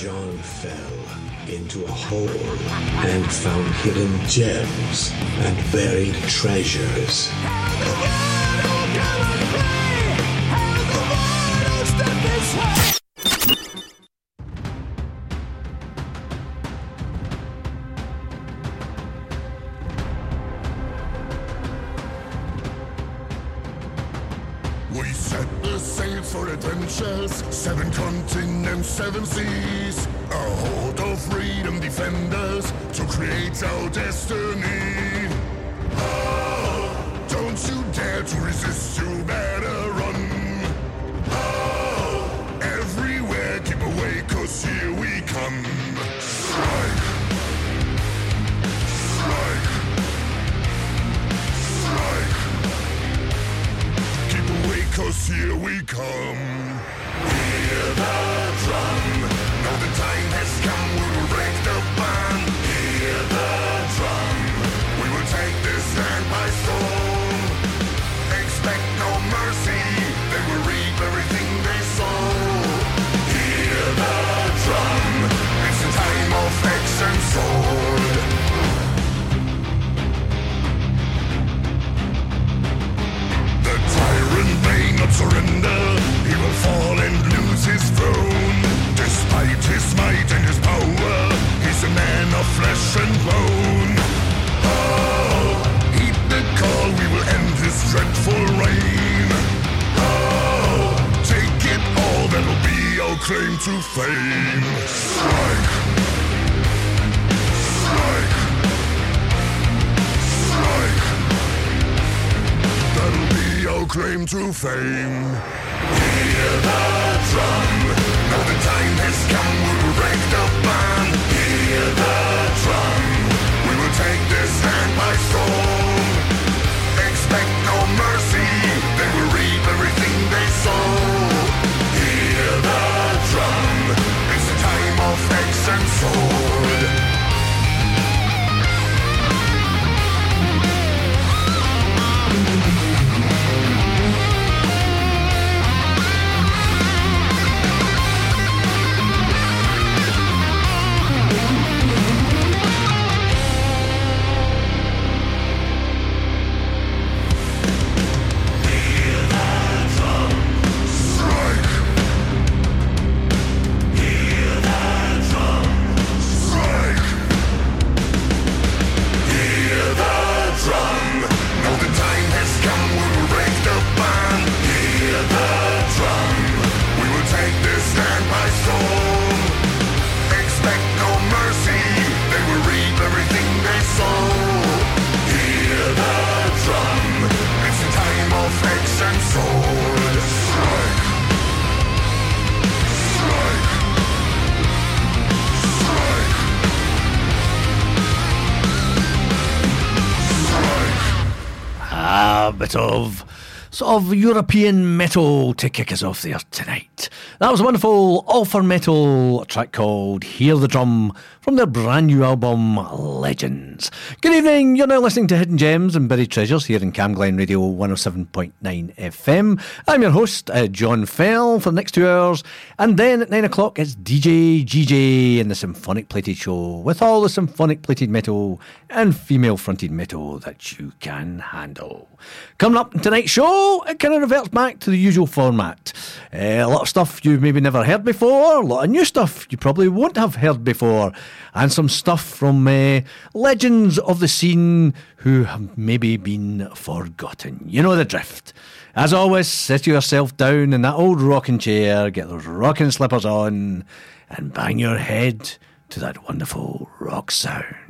John fell into a hole and found hidden gems and buried treasures. Bit of sort of European metal to kick us off there tonight. That was a wonderful All for Metal track called Hear the Drum from their brand new album Legends. Good evening, you're now listening to Hidden Gems and Buried Treasures here in Camglen Radio 107.9 FM. I'm your host, uh, John Fell, for the next two hours, and then at nine o'clock it's DJ GJ and the Symphonic Plated Show with all the symphonic plated metal and female fronted metal that you can handle. Coming up in tonight's show, it kind of reverts back to the usual format. Uh, a lot of stuff you've maybe never heard before, a lot of new stuff you probably won't have heard before, and some stuff from uh, legends of the scene who have maybe been forgotten. You know the drift. As always, sit yourself down in that old rocking chair, get those rocking slippers on, and bang your head to that wonderful rock sound.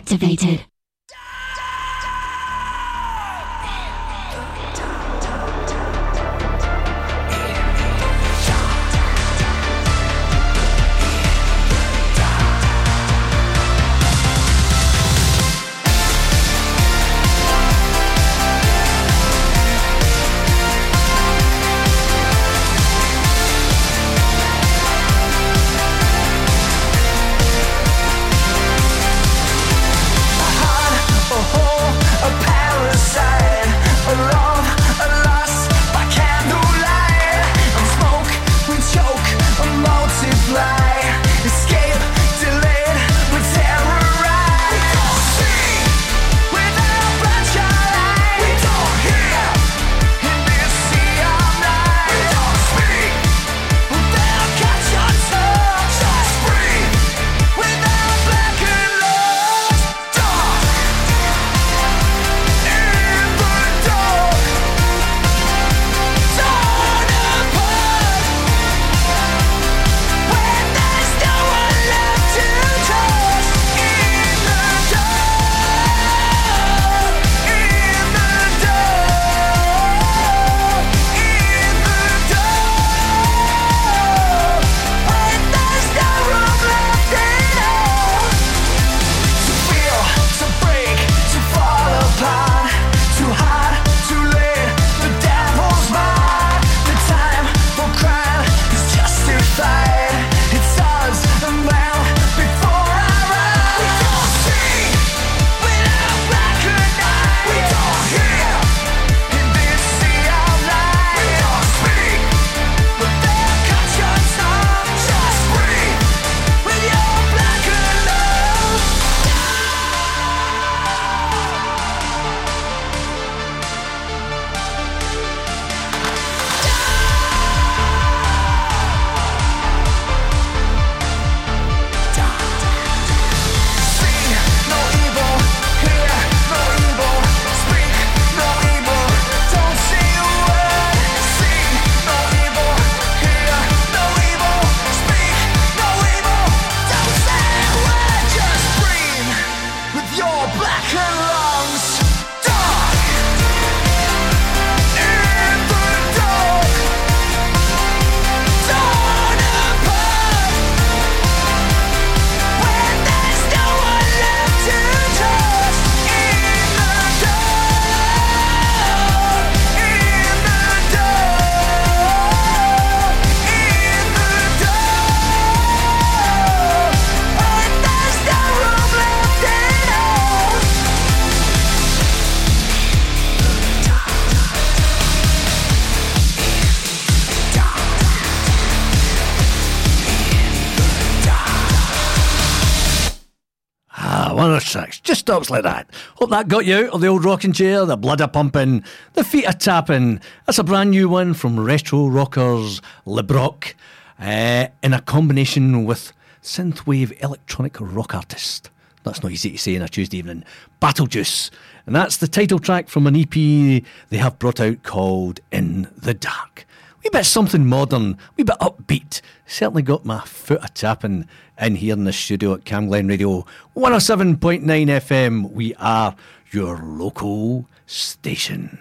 Activated. Stops like that. Hope that got you out of the old rocking chair, the blood a pumping, the feet a tapping. That's a brand new one from Retro Rockers Lebrock uh, in a combination with synthwave electronic rock artist. That's not easy to say on a Tuesday evening. Battle Juice. And that's the title track from an EP they have brought out called In the Dark. We bit something modern, we bit upbeat. Certainly got my foot a tapping in here in the studio at Camglen Radio 107.9 FM. We are your local station.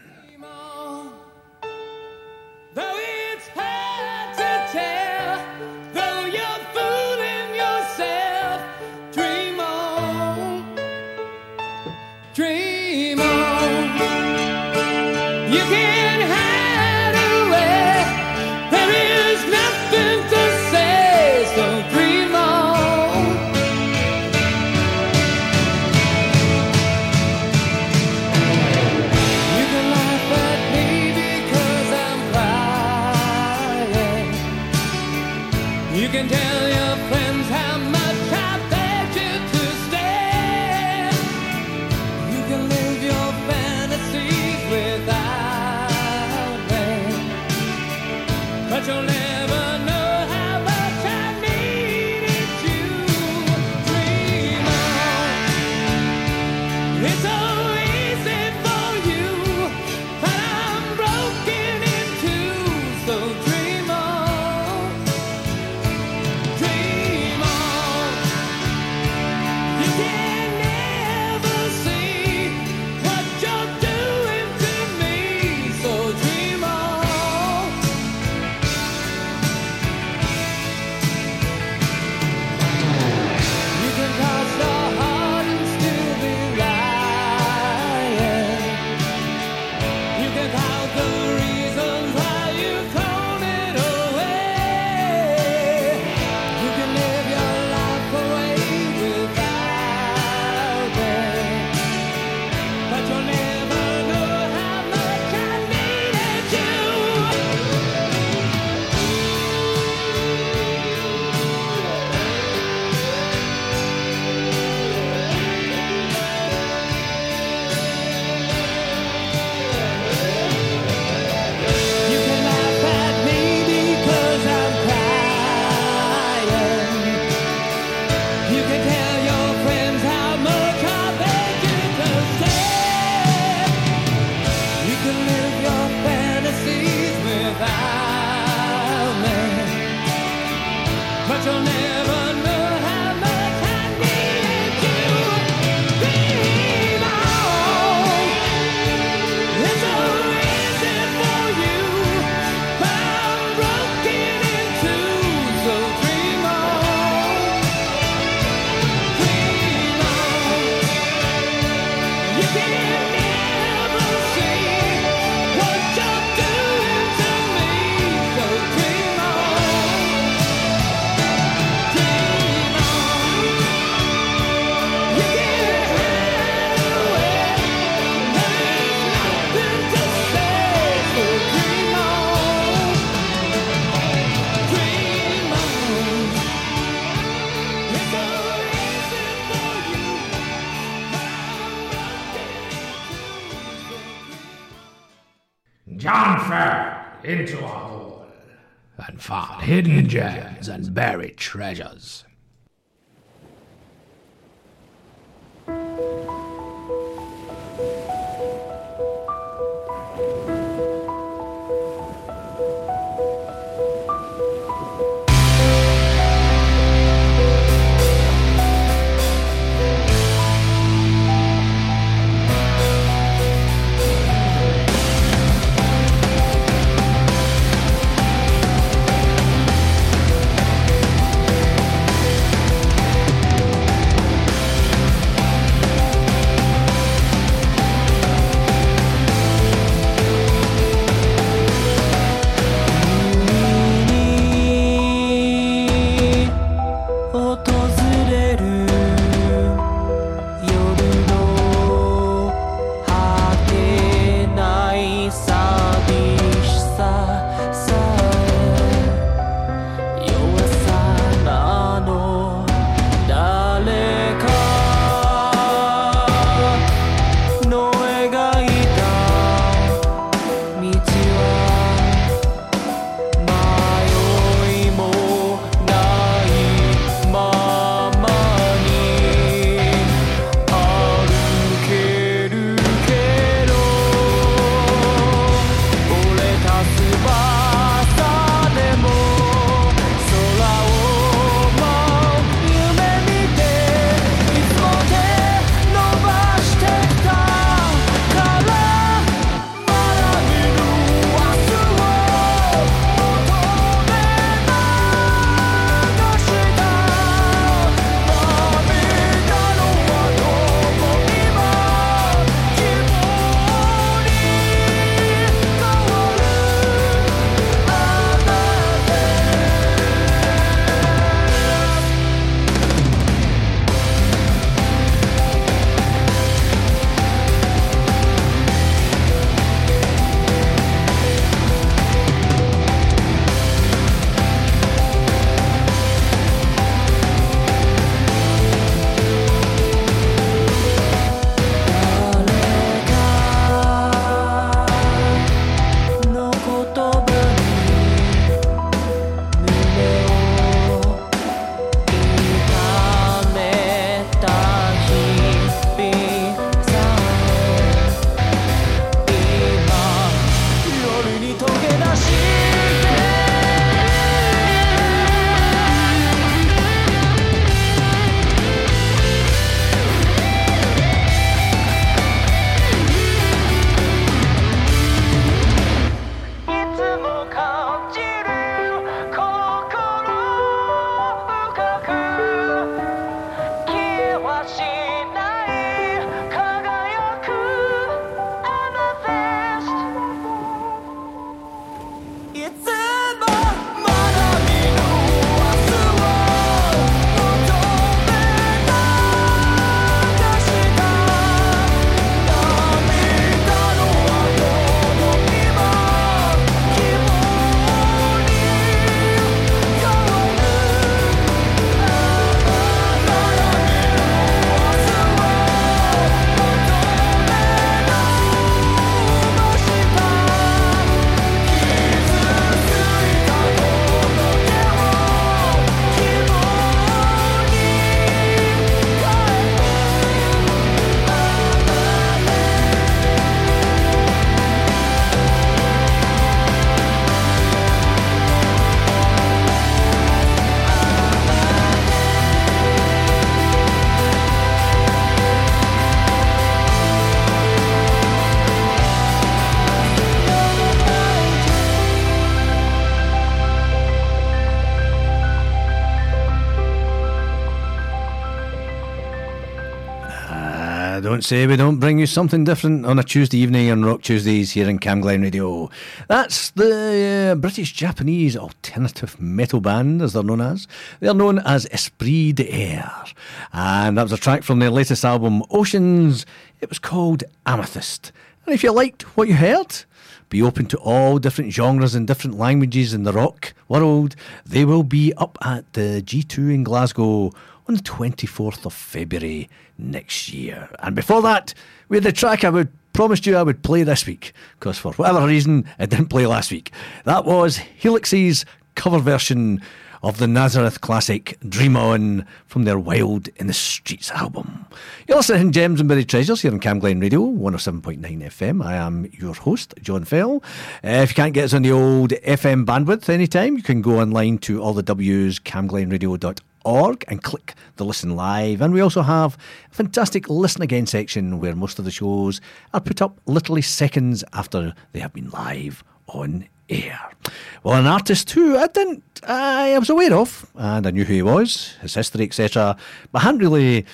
hidden gems and buried treasures. don't say we don't bring you something different on a Tuesday evening on Rock Tuesdays here in Camglen Radio. That's the uh, British Japanese alternative metal band, as they're known as. They're known as Esprit d'Air. And that was a track from their latest album, Oceans. It was called Amethyst. And if you liked what you heard, be open to all different genres and different languages in the rock world. They will be up at the G2 in Glasgow on the 24th of February next year. And before that, we had the track I would promised you I would play this week, because for whatever reason, it didn't play last week. That was Helix's cover version of the Nazareth classic Dream On from their Wild in the Streets album. You're listening to Gems and Buried Treasures here on Cam Glen Radio, 107.9 FM. I am your host, John Fell. Uh, if you can't get us on the old FM bandwidth anytime, you can go online to all the W's, camglenradio.org and click the listen live. And we also have a fantastic listen again section where most of the shows are put up literally seconds after they have been live on air. Well, an artist who I didn't, I was aware of, and I knew who he was, his history, etc., but I hadn't really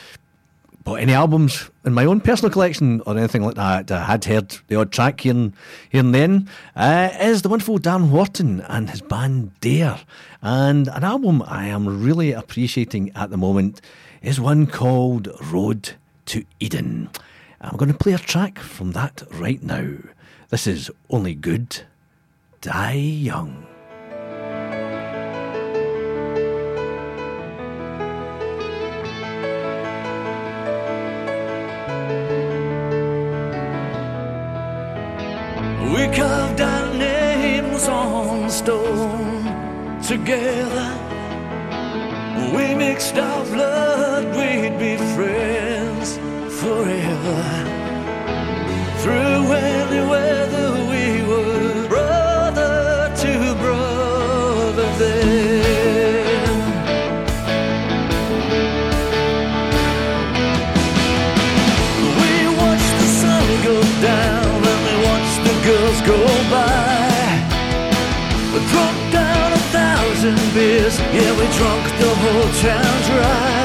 bought any albums in my own personal collection or anything like that. I had heard the odd track here and, here and then. Uh, is the wonderful Dan Wharton and his band Dare. And an album I am really appreciating at the moment is one called Road to Eden. I'm going to play a track from that right now. This is Only Good, Die Young. Stone together. We mixed our blood, we'd be friends forever. Through any weather, drunk the whole town dry.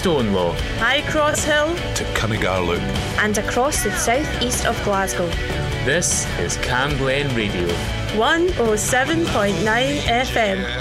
Stonelaw. High Cross Hill, To Cunningar Loop, and across the southeast of Glasgow. This is Cam Glen Radio. 107.9 FM.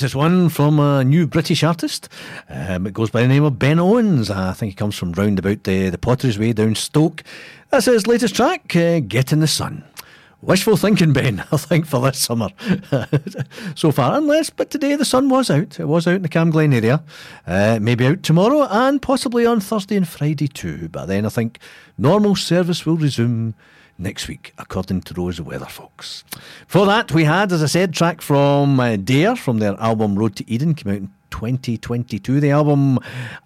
Latest one from a new British artist. Um, it goes by the name of Ben Owens. I think he comes from round about the, the Potter's Way down Stoke. That's his latest track, uh, Get in the Sun. Wishful thinking, Ben, I think, for this summer so far. Unless, but today the sun was out. It was out in the Camglen area. Uh, maybe out tomorrow and possibly on Thursday and Friday too. But then I think normal service will resume next week, according to Rose weather folks. For that, we had, as I said, track from uh, Dare from their album Road to Eden, came out in 2022, the album.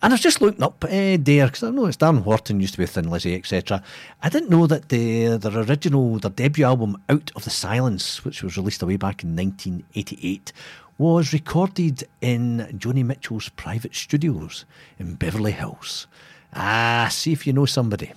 And I was just looking up uh, Dare, because I know it's Darren Wharton, used to be Thin Lizzy, etc. I didn't know that the, their original, their debut album, Out of the Silence, which was released away back in 1988, was recorded in Joni Mitchell's private studios in Beverly Hills. Ah, see if you know somebody.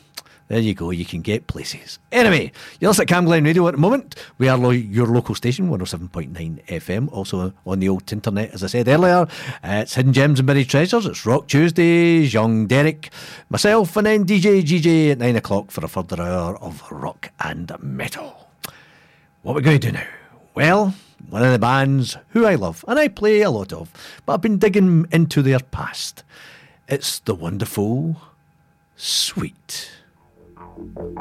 There you go, you can get places. Anyway, you're listening to Cam Radio at the moment. We are lo- your local station, 107.9 FM, also on the old internet, as I said earlier. Uh, it's Hidden Gems and Buried Treasures. It's Rock Tuesdays, Young Derek, myself, and then DJ GJ at 9 o'clock for a further hour of rock and metal. What are we're going to do now? Well, one of the bands who I love and I play a lot of, but I've been digging into their past. It's the wonderful Sweet. John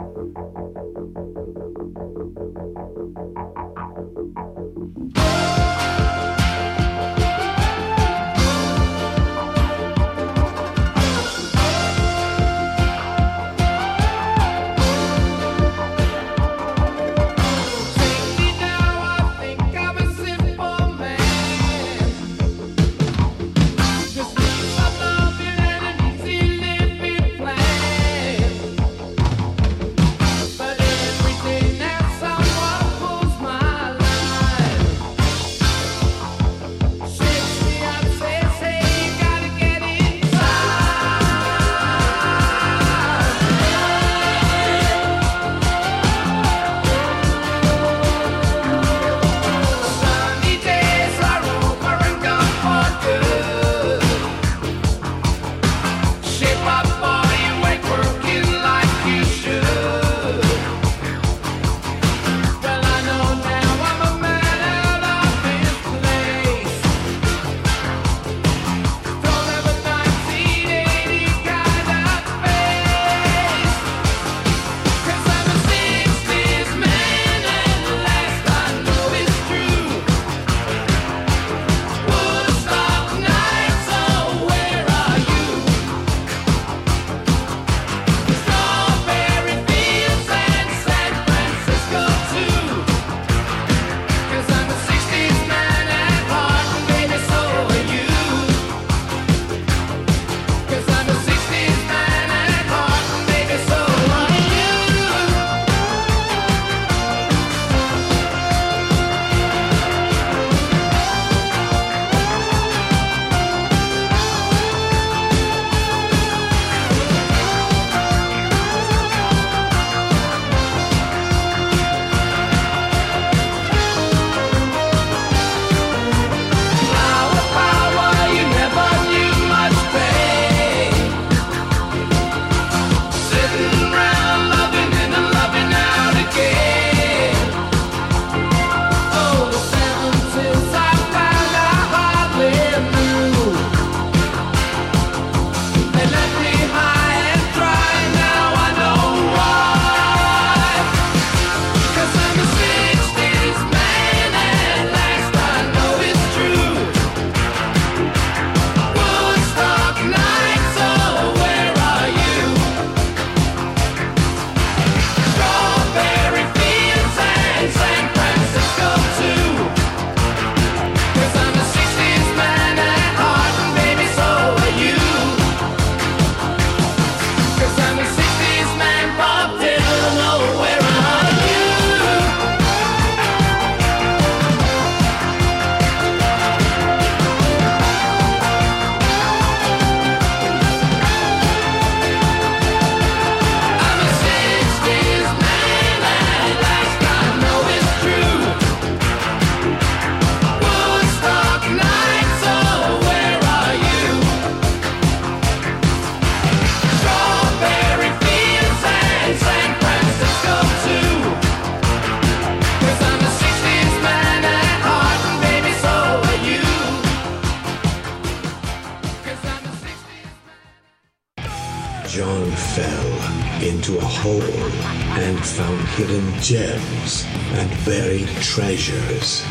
hidden gems and buried treasures.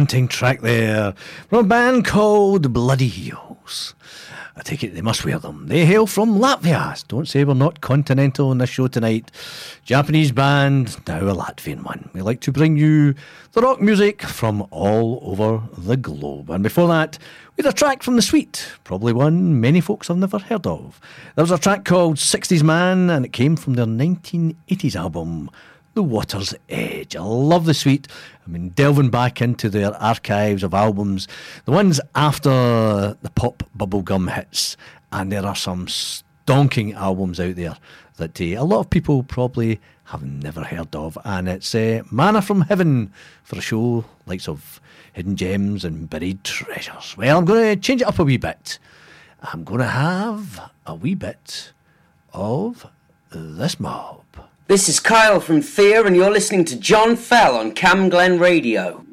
Haunting track there from a band called Bloody Heels. I take it they must wear them. They hail from Latvia. Don't say we're not continental on this show tonight. Japanese band, now a Latvian one. We like to bring you the rock music from all over the globe. And before that, we had a track from The Sweet, probably one many folks have never heard of. There was a track called 60s Man, and it came from their 1980s album, The Water's Edge. I love The Sweet. I mean, delving back into their archives of albums, the ones after the pop bubblegum hits, and there are some stonking albums out there that uh, a lot of people probably have never heard of, and it's uh, Manna from Heaven for a show likes of Hidden Gems and Buried Treasures. Well, I'm going to change it up a wee bit. I'm going to have a wee bit of this mob. This is Kyle from Fear, and you're listening to John Fell on Camglen Radio.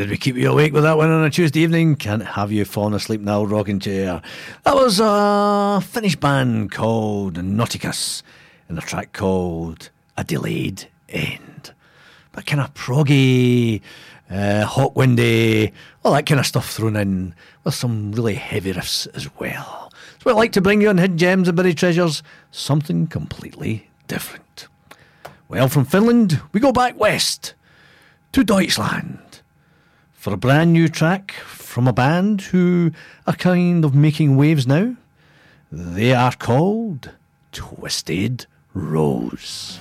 did we keep you awake with that one on a Tuesday evening? Can't have you fallen asleep now, rocking chair. That was a Finnish band called Nauticus in a track called A Delayed End. But kind of proggy, uh, hot windy, all that kind of stuff thrown in with some really heavy riffs as well. So what I like to bring you on Hidden Gems and Buried Treasures, something completely different. Well, from Finland, we go back west to Deutschland for a brand new track from a band who are kind of making waves now. They are called Twisted Rose.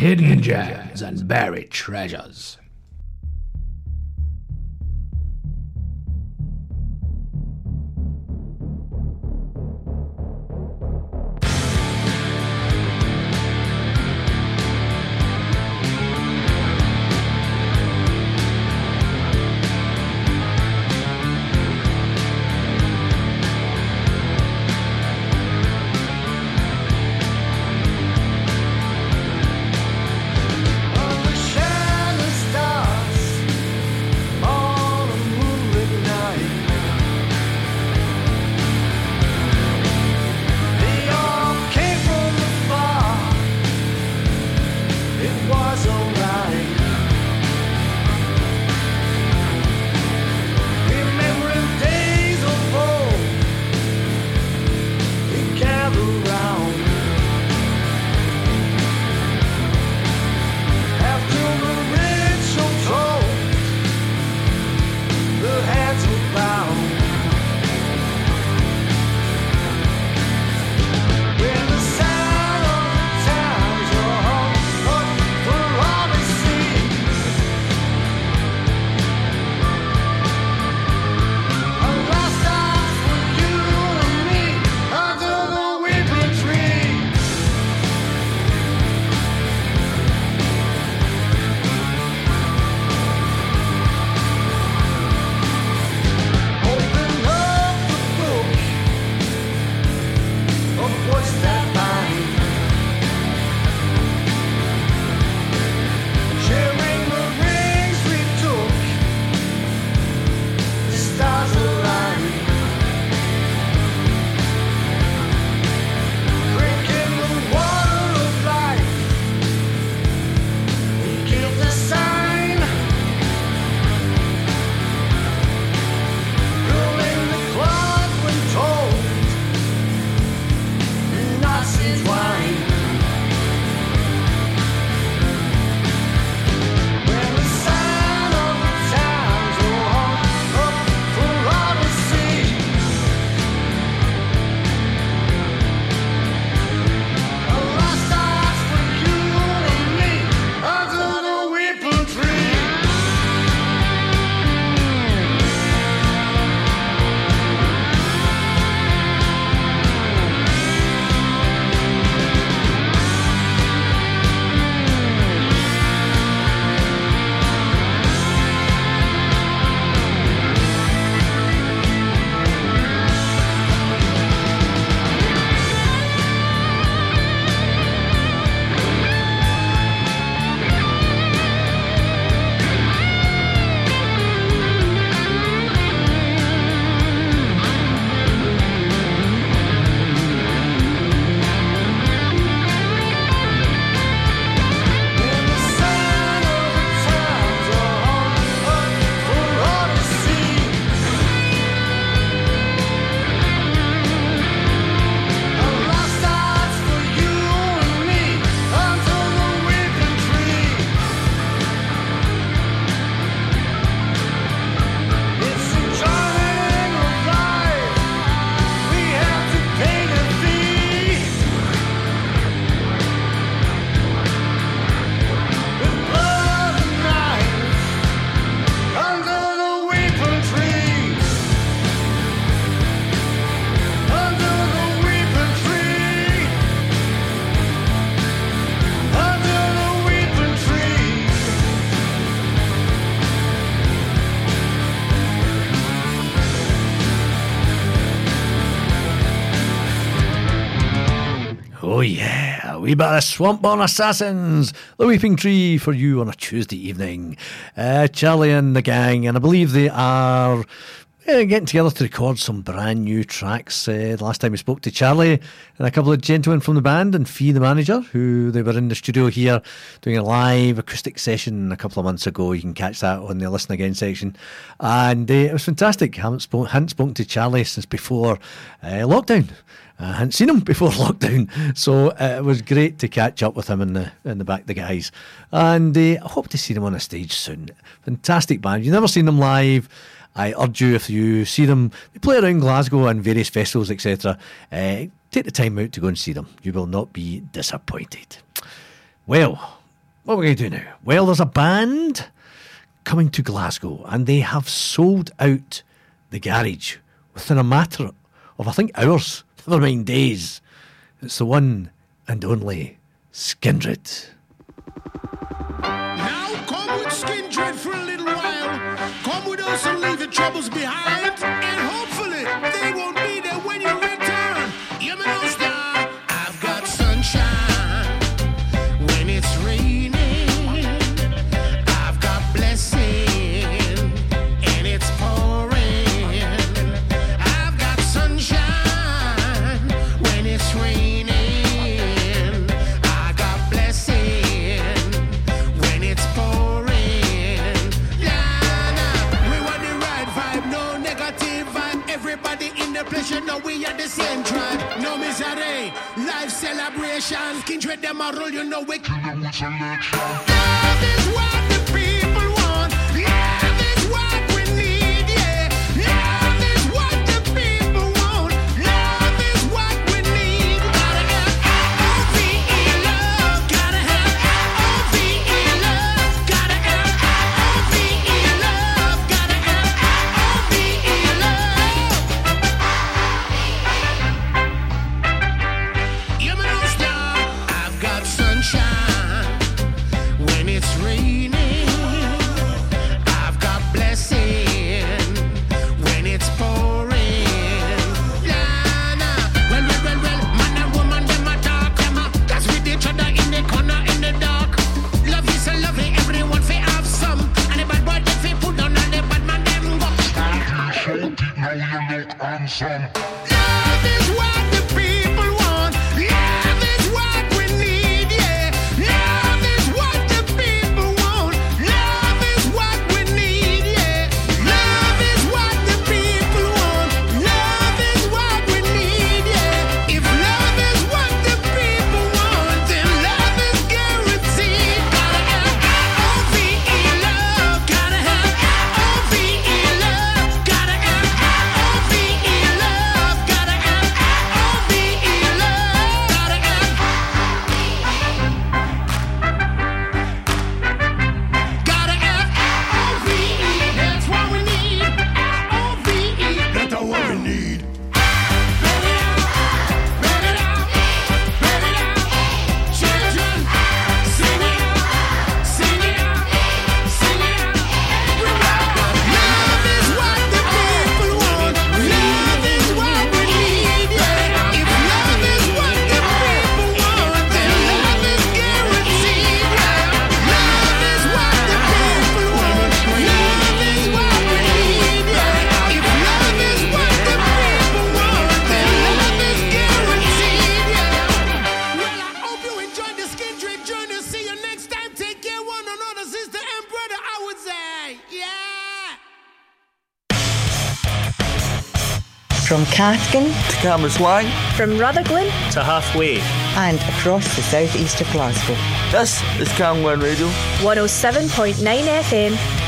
hidden gems and buried treasures. Wee bit of Swamp Born Assassins, The Weeping Tree for you on a Tuesday evening. Uh, Charlie and the gang, and I believe they are uh, getting together to record some brand new tracks. Uh, the last time we spoke to Charlie and a couple of gentlemen from the band and Fee, the manager, who they were in the studio here doing a live acoustic session a couple of months ago. You can catch that on the Listen Again section. And uh, it was fantastic. I Haven't, spoken to Charlie since before uh, lockdown. I hadn't seen him before lockdown, so uh, it was great to catch up with him in the in the back, the guys, and uh, I hope to see them on a stage soon. Fantastic band. You've never seen them live. I urge you, if you see them, they play around Glasgow and various festivals, etc. Uh, take the time out to go and see them. You will not be disappointed. Well, what are we going to do now? Well, there's a band coming to Glasgow, and they have sold out the garage within a matter of, I think, hours, never mind days. It's the one and only Skindred. Now come with Skindred for a little while. Come with us and leave your troubles behind. Celebration. Kindred them a roll, you know we kill them with selection. From Cathkin to Cambuslang From Rutherglen to halfway. and across the southeast of Glasgow. This is Camglen Radio. 107.9 FM.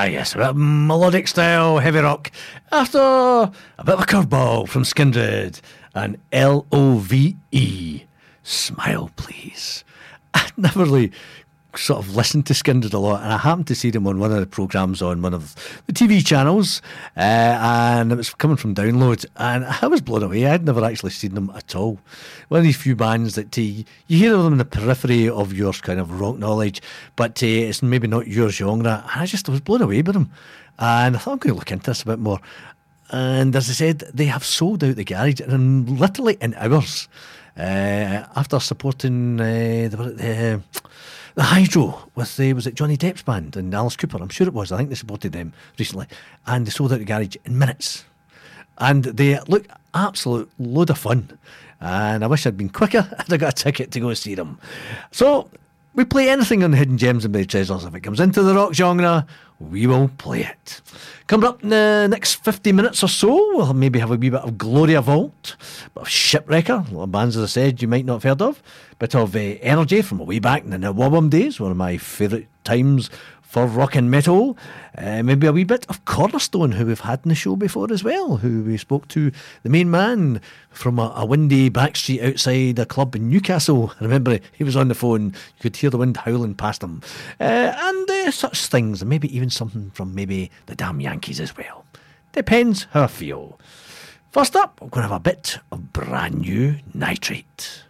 Ah, yes, a bit melodic style, heavy rock. After a bit of a curveball from Skindred and L O V E. Smile, please. I never really sort of listened to Skindred a lot, and I happened to see them on one of the programmes on one of the TV channels, uh, and it was coming from download, and I was blown away. I'd never actually seen them at all. One of these few bands that uh, you hear of them in the periphery of your kind of rock knowledge, but uh, it's maybe not your genre. And I just was blown away by them, and I thought I'm going to look into this a bit more. And as I said, they have sold out the garage in literally in hours. Uh, after supporting uh, the, the, Hydro with the, was it Johnny Depp's band and Alice Cooper? I'm sure it was. I think they supported them recently, and they sold out the garage in minutes. And they look absolute load of fun. And I wish I'd been quicker. And have got a ticket to go see them. So we play anything on Hidden Gems and Buried Treasures. If it comes into the rock genre, we will play it. Coming up in the next 50 minutes or so, we'll maybe have a wee bit of Gloria Volt, a bit of Shipwrecker, a bands, as I said, you might not have heard of, bit of uh, Energy from way back in the NWOBHM days, one of my favourite times for rock and metal. Uh, maybe a wee bit of Cornerstone, who we've had in the show before as well, who we spoke to the main man from a, a windy back street outside a club in Newcastle. I remember he was on the phone, you could hear the wind howling past him. Uh, and uh, such things, and maybe even something from maybe the damn Yankees as well. Depends how I feel. First up, I'm going to have a bit of brand new nitrate.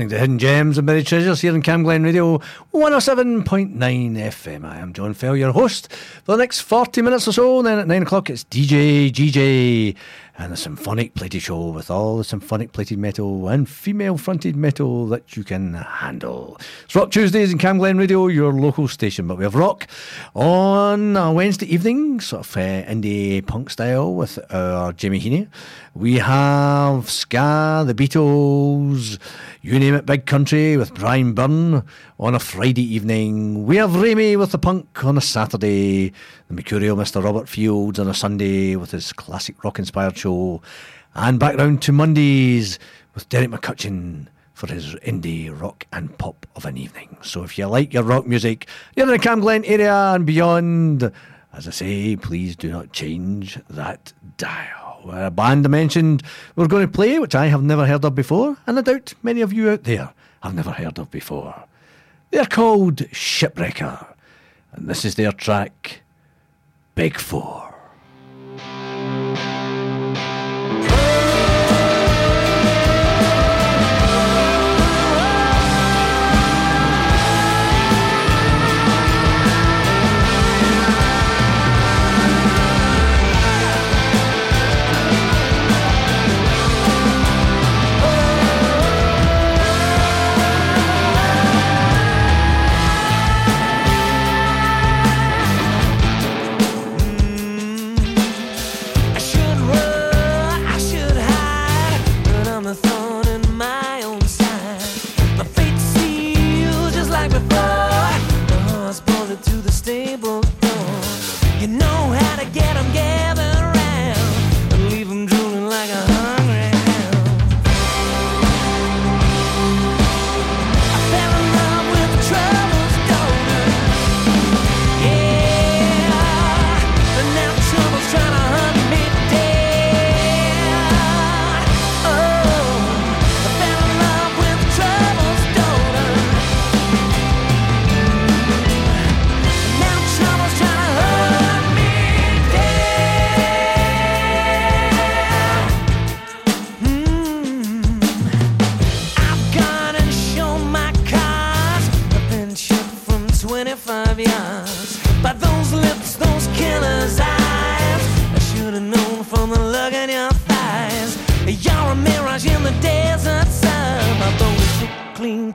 Listening to Hidden Gems and Buried Treasures here in Camglen Radio 107.9 FM. I am John Fell, your host for the next 40 minutes or so. And then at 9 o'clock, it's DJ GJ and the symphonic plated show with all the symphonic plated metal and female fronted metal that you can handle. It's Rock Tuesdays in Camglen Radio, your local station. But we have rock on Wednesday evening, sort of uh, indie punk style with our Jimmy Heaney. We have Ska, the Beatles, you name it, Big Country with Brian Byrne on a Friday evening. We have Raimi with the punk on a Saturday. The Mercurial Mr. Robert Fields on a Sunday with his classic rock inspired show. And back round to Mondays with Derek McCutcheon for his indie rock and pop of an evening. So if you like your rock music, you're in the Camglen area and beyond, as I say, please do not change that dial. Where a band I mentioned we're going to play, which I have never heard of before, and I doubt many of you out there have never heard of before. They're called Shipwrecker, and this is their track, Big Four.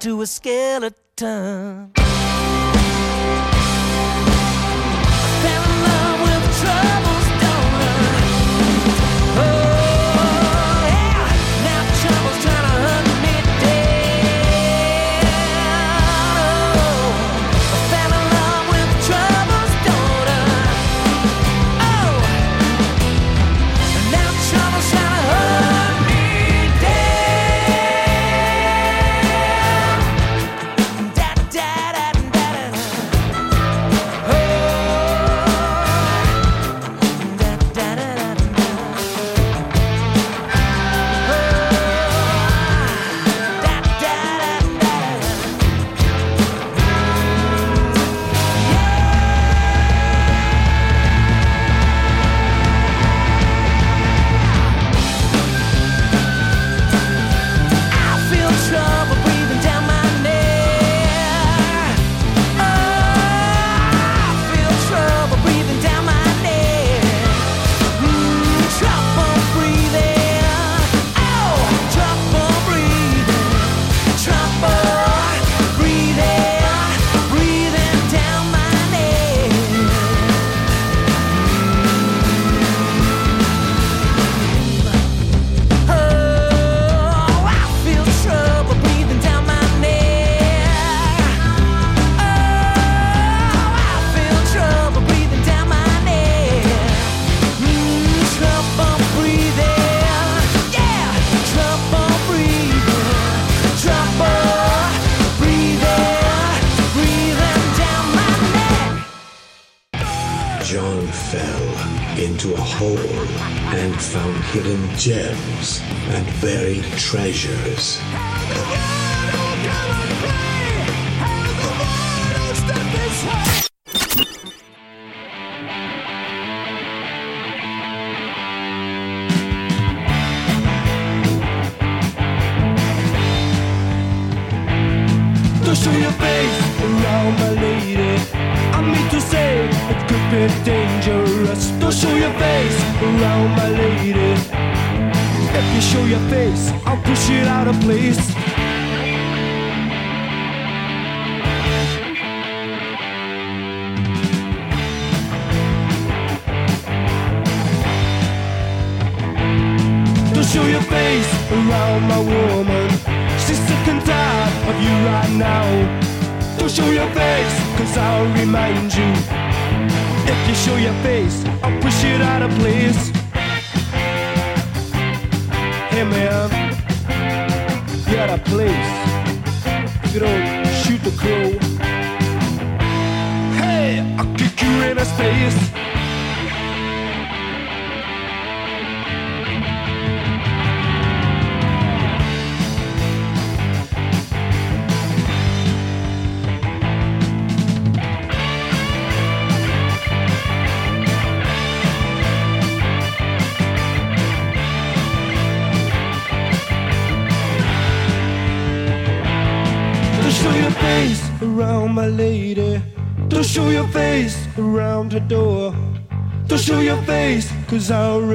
To a skeleton. Fell in love with trouble's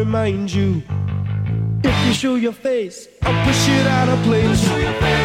remind you. If you show your face, I'll push it out of place.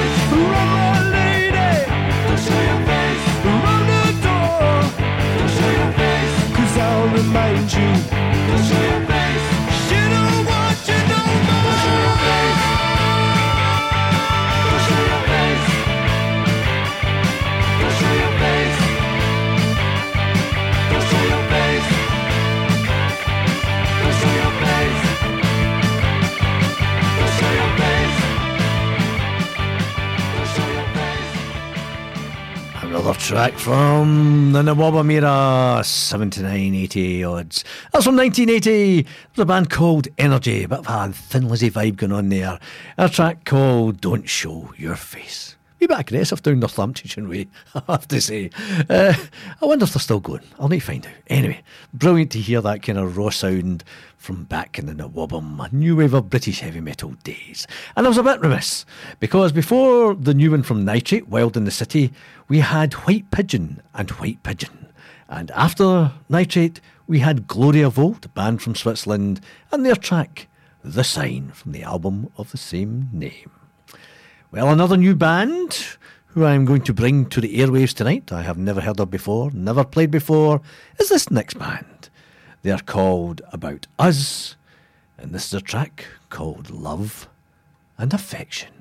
Track from the Nawabamira 79, 80 odds. That's from 1980. There's a band called Energy, bit of a Thin Lizzy vibe going on there. A track called Don't Show Your Face. Be bit aggressive down Northamptonshire way, I have to say. Uh, I wonder if they're still going. I'll need to find out. Anyway, brilliant to hear that kind of raw sound from back in the NWOBHM, new wave of British heavy metal days. And I was a bit remiss because before the new one from Nitrate, Wild in the City, we had White Pigeon and White Pigeon. And after Nitrate, we had Gloria Volt, a band from Switzerland, and their track, The Sign, from the album of the same name. Well, another new band who I'm going to bring to the airwaves tonight, I have never heard of before, never played before, is this next band. They're called About Us, and this is a track called Love and Affection.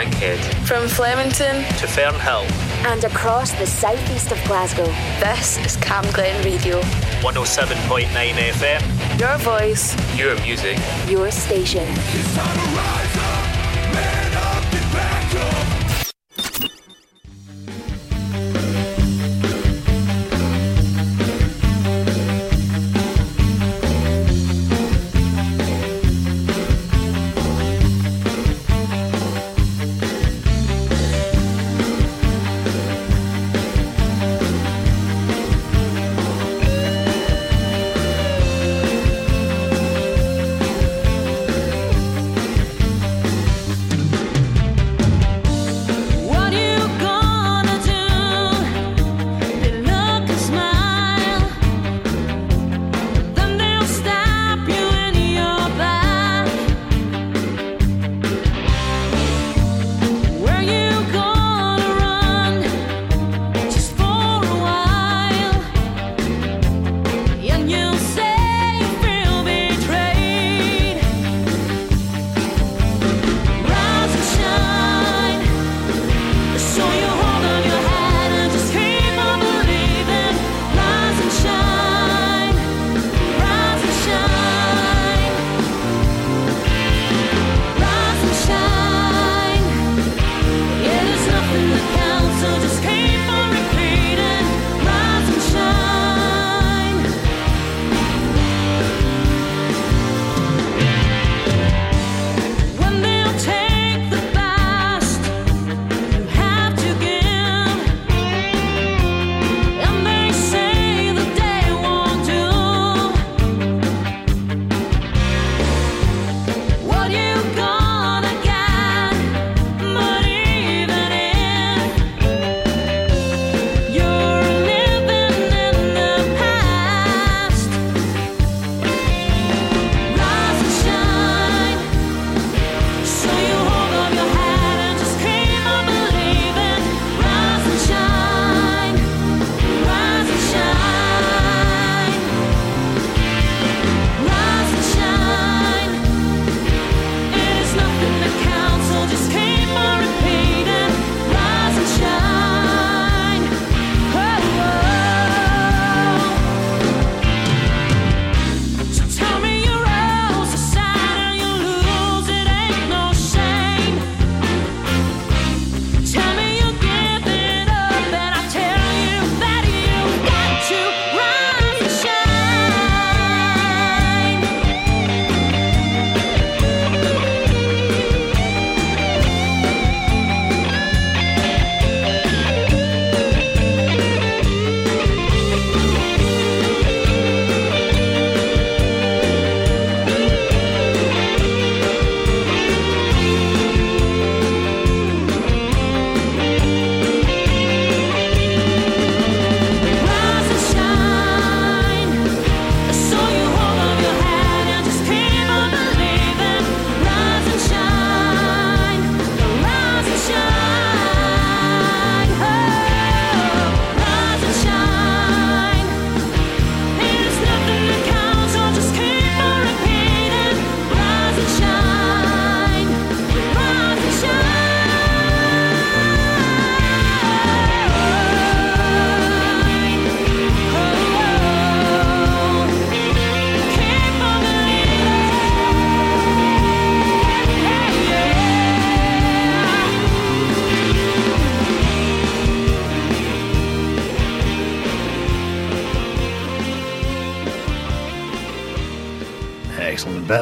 Bankhead From Flemington to Fernhill and across the southeast of Glasgow. This is Camglen Radio. 107.9 FM. Your voice, your music, your station.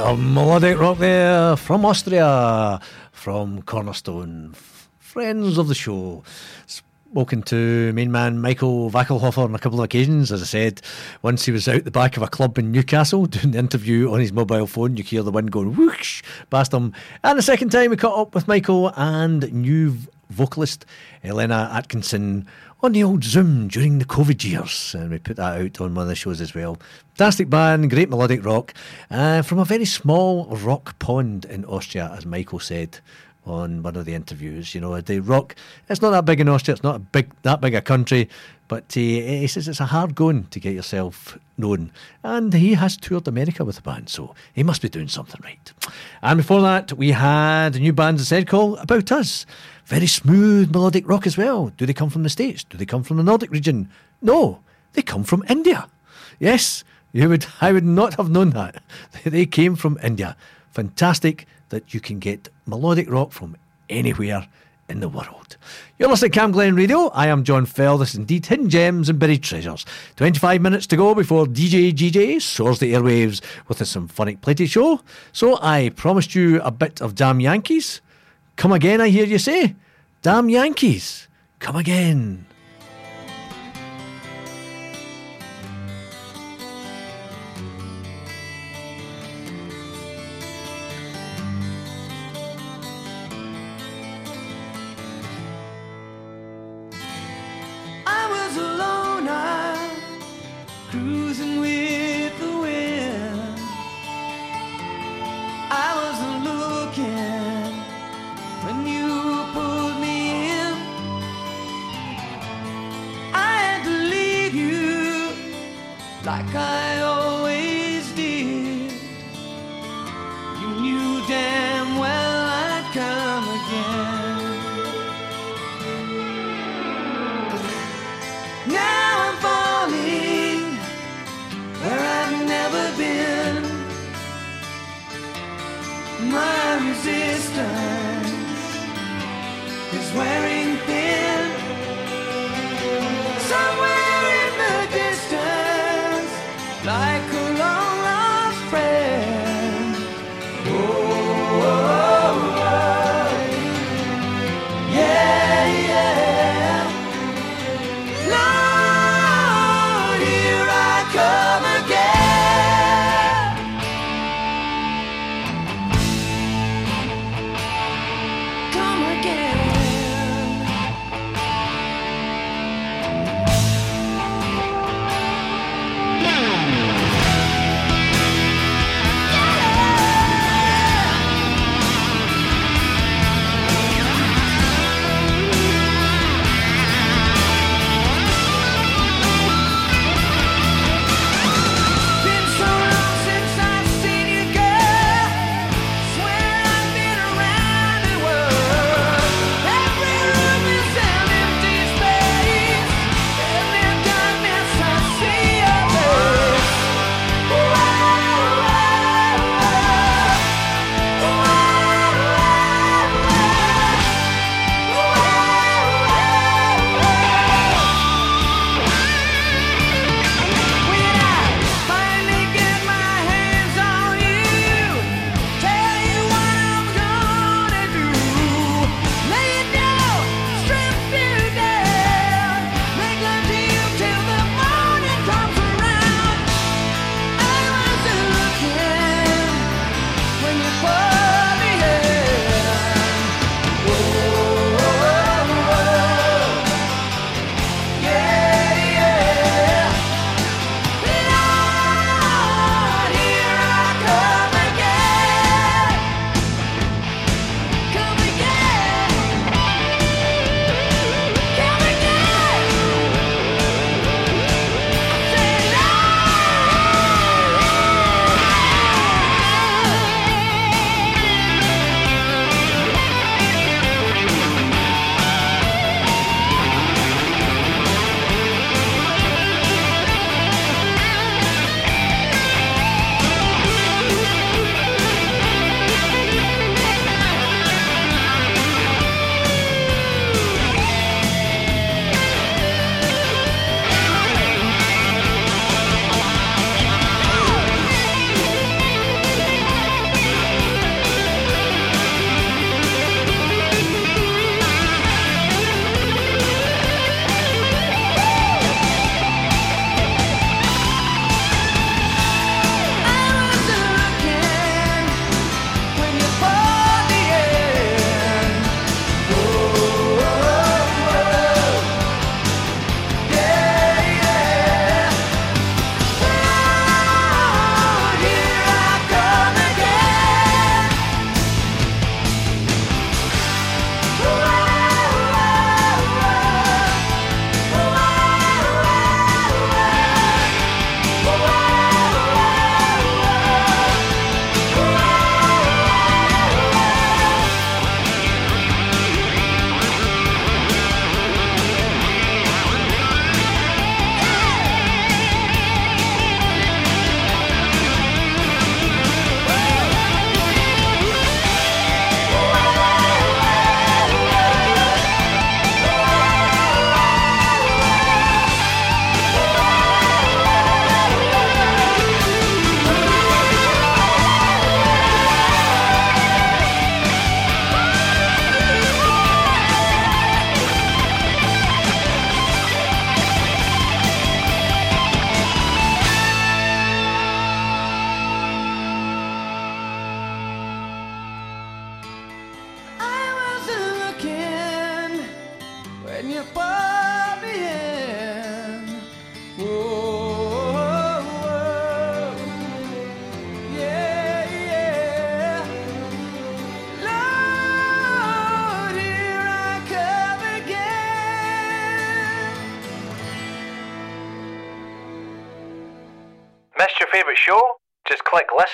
Of melodic rock there from Austria, from Cornerstone, friends of the show. Spoken to main man Michael Wackelhofer on a couple of occasions. As I said, once he was out the back of a club in Newcastle doing the interview on his mobile phone. You hear the wind going whoosh past him. And the second time we caught up with Michael and new vocalist Elena Atkinson on the old Zoom during the COVID years, and we put that out on one of the shows as well. Fantastic band, great melodic rock, uh, from a very small rock pond in Austria, as Michael said on one of the interviews. You know, the rock, it's not that big in Austria, it's not a big that big a country, but uh, he says it's a hard going to get yourself known. And he has toured America with the band, so he must be doing something right. And before that, we had a new band said call About Us. Very smooth melodic rock as well. Do they come from the States? Do they come from the Nordic region? No, they come from India. Yes, you would. I would not have known that. They came from India. Fantastic that you can get melodic rock from anywhere in the world. You're listening to Camglen Radio. I am John Fell. This is indeed Hidden Gems and Buried Treasures. 25 minutes to go before DJ GJ soars the airwaves with a symphonic plenty show. So I promised you a bit of Damn Yankees. Come again, I hear you say. Damn Yankees. Come again. My resistance is wearing thin.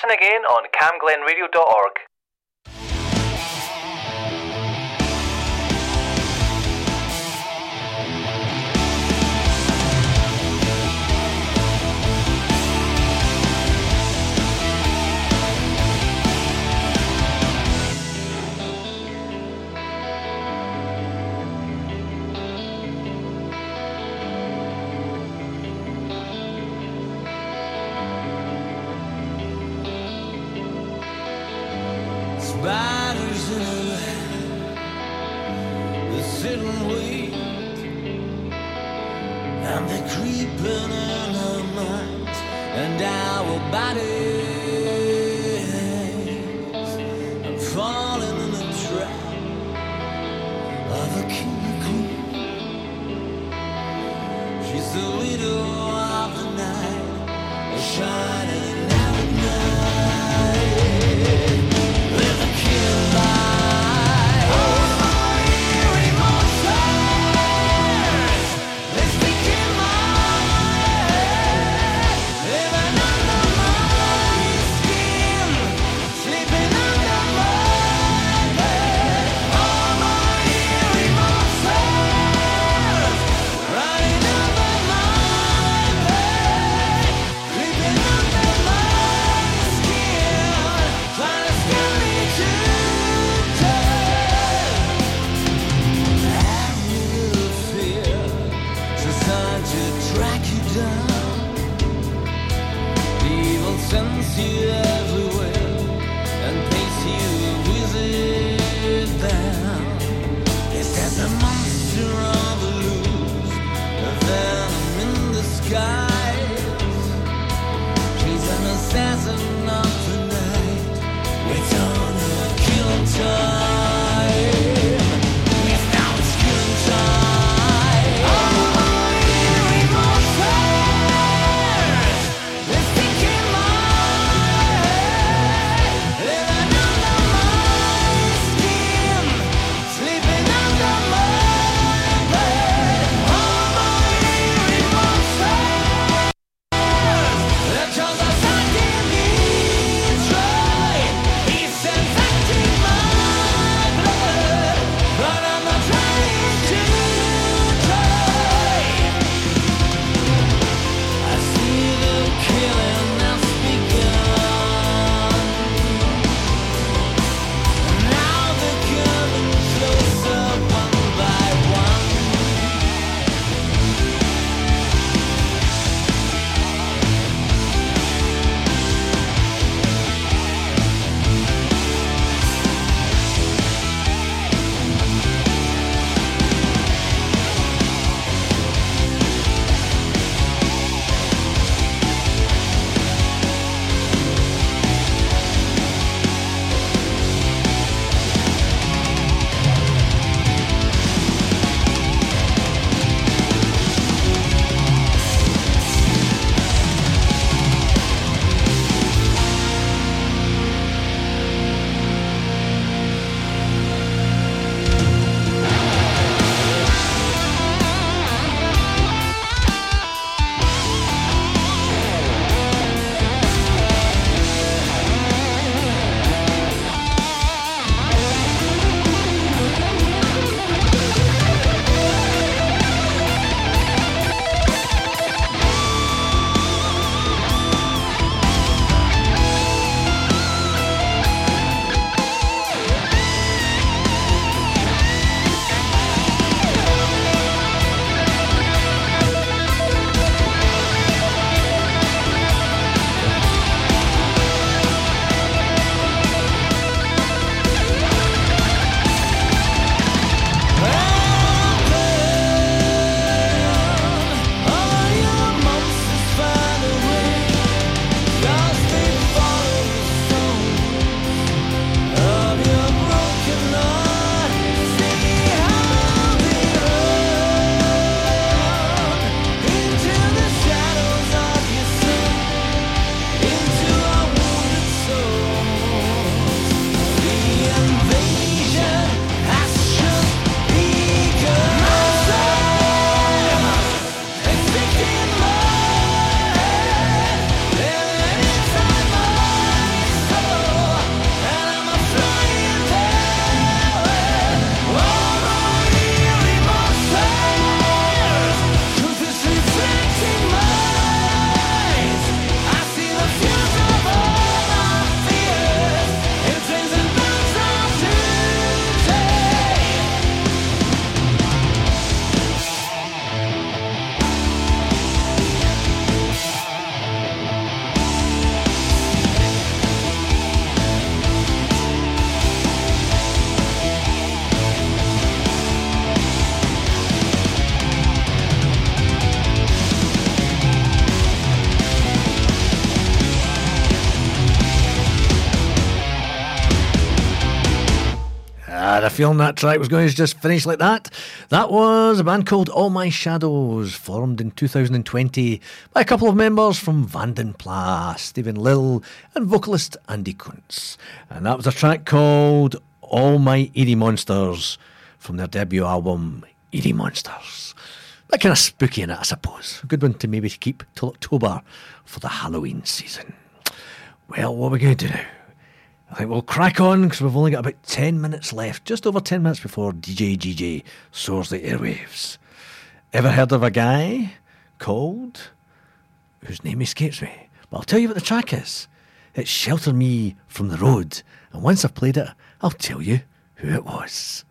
Listen again on camglenradio.org. feeling that track was going to just finish like that. That was a band called All My Shadows, formed in 2020 by a couple of members from Vanden Plas, Stephan Lill, and vocalist Andy Kuntz. And that was a track called All My Eerie Monsters from their debut album, Eerie Monsters. That kind of spooky in it, I suppose. A good one to maybe keep till October for the Halloween season. Well, what are we going to do now? I think we'll crack on because we've only got about 10 minutes left, just over 10 minutes before DJ GJ soars the airwaves. Ever heard of a guy called, whose name escapes me, but I'll tell you what the track is. It's Shelter Me from the Road, and once I've played it, I'll tell you who it was.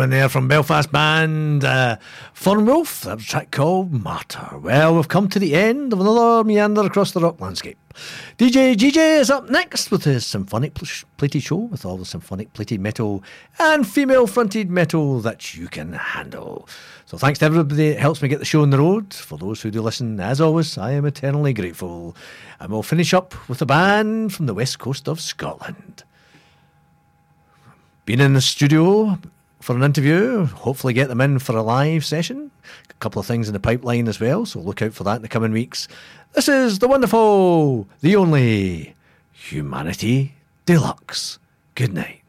In there from Belfast band uh, Fun Wolf. That was a track called Martyr. Well, we've come to the end of another meander across the rock landscape. DJ GJ is up next with his symphonic pl- plated show with all the symphonic plated metal and female fronted metal that you can handle. So thanks to everybody that helps me get the show on the road. For those who do listen, as always, I am eternally grateful. And we'll finish up with a band from the west coast of Scotland. Been in the studio for an interview, hopefully get them in for a live session. A couple of things in the pipeline as well, so look out for that in the coming weeks. This is the wonderful, the only Humanity Deluxe. Good night.